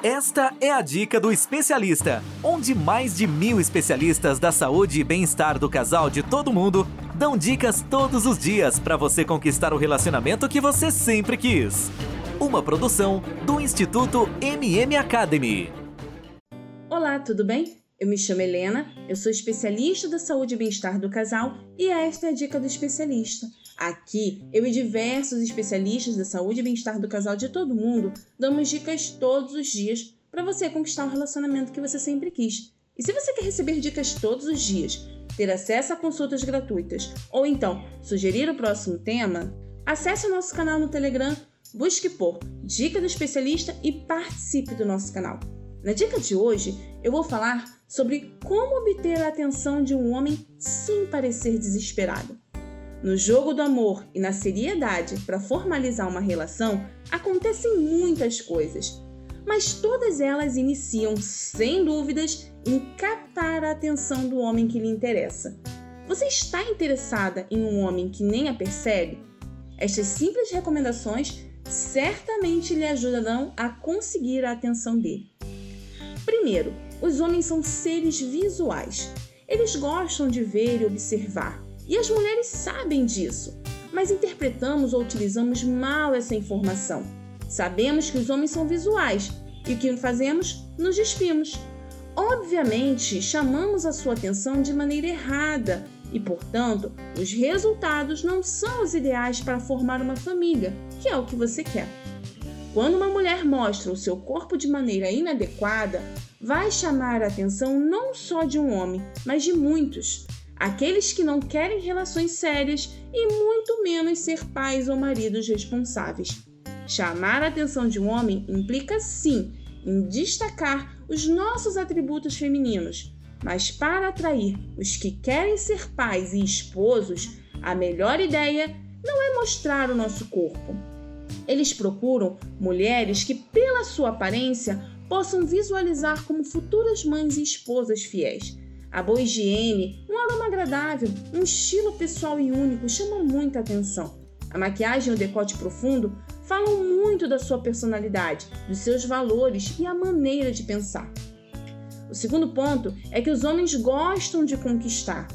Esta é a dica do especialista, onde mais de mil especialistas da saúde e bem-estar do casal de todo mundo dão dicas todos os dias para você conquistar o relacionamento que você sempre quis. Uma produção do Instituto MM Academy. Olá, tudo bem? Eu me chamo Helena, eu sou especialista da saúde e bem-estar do casal e esta é a dica do especialista. Aqui, eu e diversos especialistas da saúde e bem-estar do casal de todo mundo damos dicas todos os dias para você conquistar o relacionamento que você sempre quis. E se você quer receber dicas todos os dias, ter acesso a consultas gratuitas ou então sugerir o próximo tema, acesse o nosso canal no Telegram, busque por Dica do Especialista e participe do nosso canal. Na dica de hoje, eu vou falar sobre como obter a atenção de um homem sem parecer desesperado. No jogo do amor e na seriedade para formalizar uma relação, acontecem muitas coisas, mas todas elas iniciam, sem dúvidas, em captar a atenção do homem que lhe interessa. Você está interessada em um homem que nem a percebe? Estas simples recomendações certamente lhe ajudarão a conseguir a atenção dele. Primeiro, os homens são seres visuais. Eles gostam de ver e observar, e as mulheres sabem disso, mas interpretamos ou utilizamos mal essa informação. Sabemos que os homens são visuais e o que fazemos? Nos despimos. Obviamente, chamamos a sua atenção de maneira errada e, portanto, os resultados não são os ideais para formar uma família, que é o que você quer. Quando uma mulher mostra o seu corpo de maneira inadequada, vai chamar a atenção não só de um homem, mas de muitos. Aqueles que não querem relações sérias e muito menos ser pais ou maridos responsáveis. Chamar a atenção de um homem implica sim em destacar os nossos atributos femininos, mas para atrair os que querem ser pais e esposos, a melhor ideia não é mostrar o nosso corpo, eles procuram mulheres que, pela sua aparência, possam visualizar como futuras mães e esposas fiéis. A boa higiene, um aroma agradável, um estilo pessoal e único chamam muita atenção. A maquiagem e o decote profundo falam muito da sua personalidade, dos seus valores e a maneira de pensar. O segundo ponto é que os homens gostam de conquistar.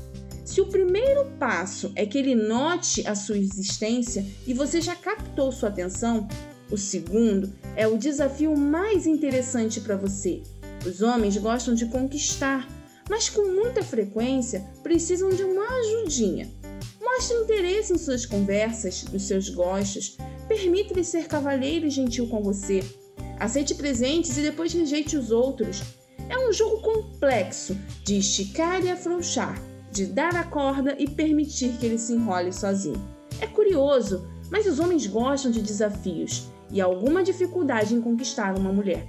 Se o primeiro passo é que ele note a sua existência e você já captou sua atenção, o segundo é o desafio mais interessante para você. Os homens gostam de conquistar, mas com muita frequência precisam de uma ajudinha. Mostre interesse em suas conversas, nos seus gostos, permita-lhe ser cavalheiro e gentil com você. Aceite presentes e depois rejeite os outros. É um jogo complexo de esticar e afrouxar de dar a corda e permitir que ele se enrole sozinho. É curioso, mas os homens gostam de desafios e alguma dificuldade em conquistar uma mulher.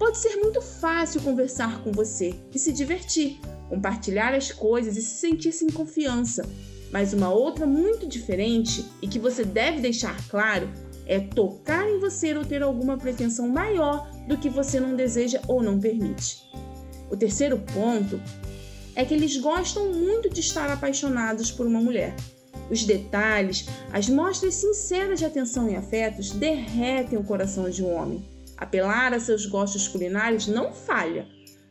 Pode ser muito fácil conversar com você e se divertir, compartilhar as coisas e se sentir-se em confiança. Mas uma outra muito diferente e que você deve deixar claro é tocar em você ou ter alguma pretensão maior do que você não deseja ou não permite. O terceiro ponto é que eles gostam muito de estar apaixonados por uma mulher. Os detalhes, as mostras sinceras de atenção e afetos derretem o coração de um homem. Apelar a seus gostos culinários não falha.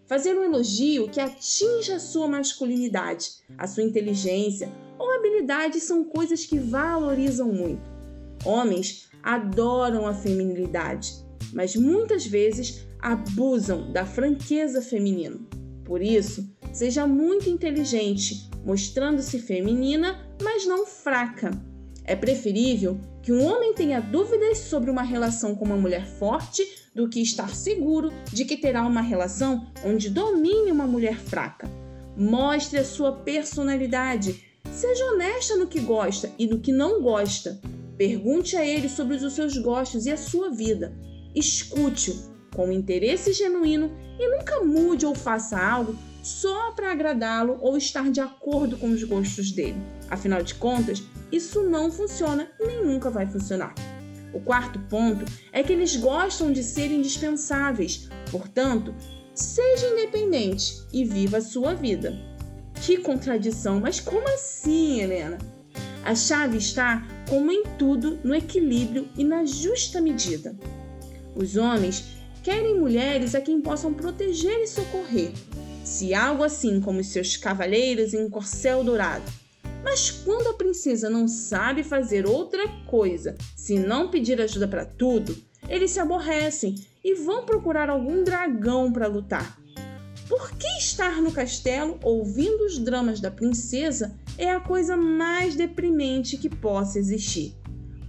Fazer um elogio que atinja a sua masculinidade, a sua inteligência ou habilidade são coisas que valorizam muito. Homens adoram a feminilidade, mas muitas vezes abusam da franqueza feminina. Por isso, Seja muito inteligente, mostrando-se feminina, mas não fraca. É preferível que um homem tenha dúvidas sobre uma relação com uma mulher forte do que estar seguro de que terá uma relação onde domine uma mulher fraca. Mostre a sua personalidade. Seja honesta no que gosta e no que não gosta. Pergunte a ele sobre os seus gostos e a sua vida. Escute-o com interesse genuíno e nunca mude ou faça algo só para agradá-lo ou estar de acordo com os gostos dele. Afinal de contas, isso não funciona nem nunca vai funcionar. O quarto ponto é que eles gostam de ser indispensáveis, portanto, seja independente e viva a sua vida. Que contradição, mas como assim, Helena? A chave está, como em tudo, no equilíbrio e na justa medida. Os homens querem mulheres a quem possam proteger e socorrer, se algo assim como seus cavaleiros em um corcel dourado. Mas quando a princesa não sabe fazer outra coisa se não pedir ajuda para tudo, eles se aborrecem e vão procurar algum dragão para lutar. Por que estar no castelo ouvindo os dramas da princesa é a coisa mais deprimente que possa existir?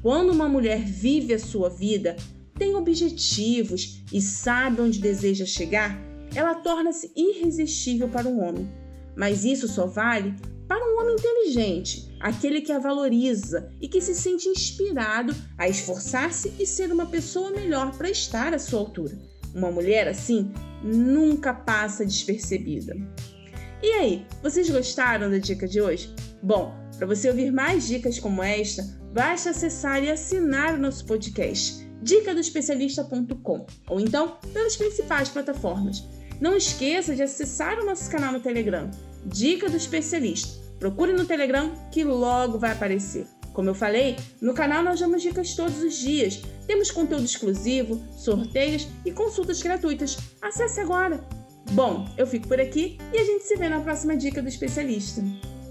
Quando uma mulher vive a sua vida, tem objetivos e sabe onde deseja chegar, ela torna-se irresistível para um homem. Mas isso só vale para um homem inteligente, aquele que a valoriza e que se sente inspirado a esforçar-se e ser uma pessoa melhor para estar à sua altura. Uma mulher assim nunca passa despercebida. E aí, vocês gostaram da dica de hoje? Bom, para você ouvir mais dicas como esta, basta acessar e assinar o nosso podcast, dicadoespecialista.com, ou então pelas principais plataformas. Não esqueça de acessar o nosso canal no Telegram, Dica do Especialista. Procure no Telegram que logo vai aparecer. Como eu falei, no canal nós damos dicas todos os dias. Temos conteúdo exclusivo, sorteios e consultas gratuitas. Acesse agora! Bom, eu fico por aqui e a gente se vê na próxima dica do especialista.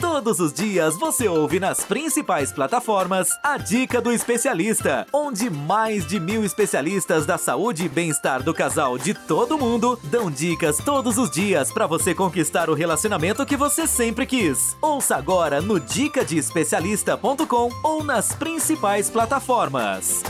Todos os dias você ouve nas principais plataformas a Dica do Especialista, onde mais de mil especialistas da saúde e bem-estar do casal de todo mundo dão dicas todos os dias para você conquistar o relacionamento que você sempre quis. Ouça agora no dicadeespecialista.com ou nas principais plataformas.